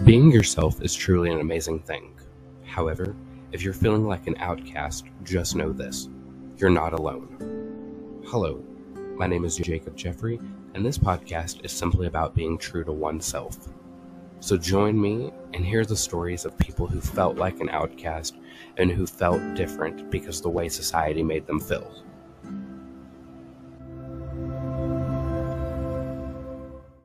Being yourself is truly an amazing thing. However, if you're feeling like an outcast, just know this you're not alone. Hello, my name is Jacob Jeffery, and this podcast is simply about being true to oneself. So join me and hear the stories of people who felt like an outcast and who felt different because the way society made them feel.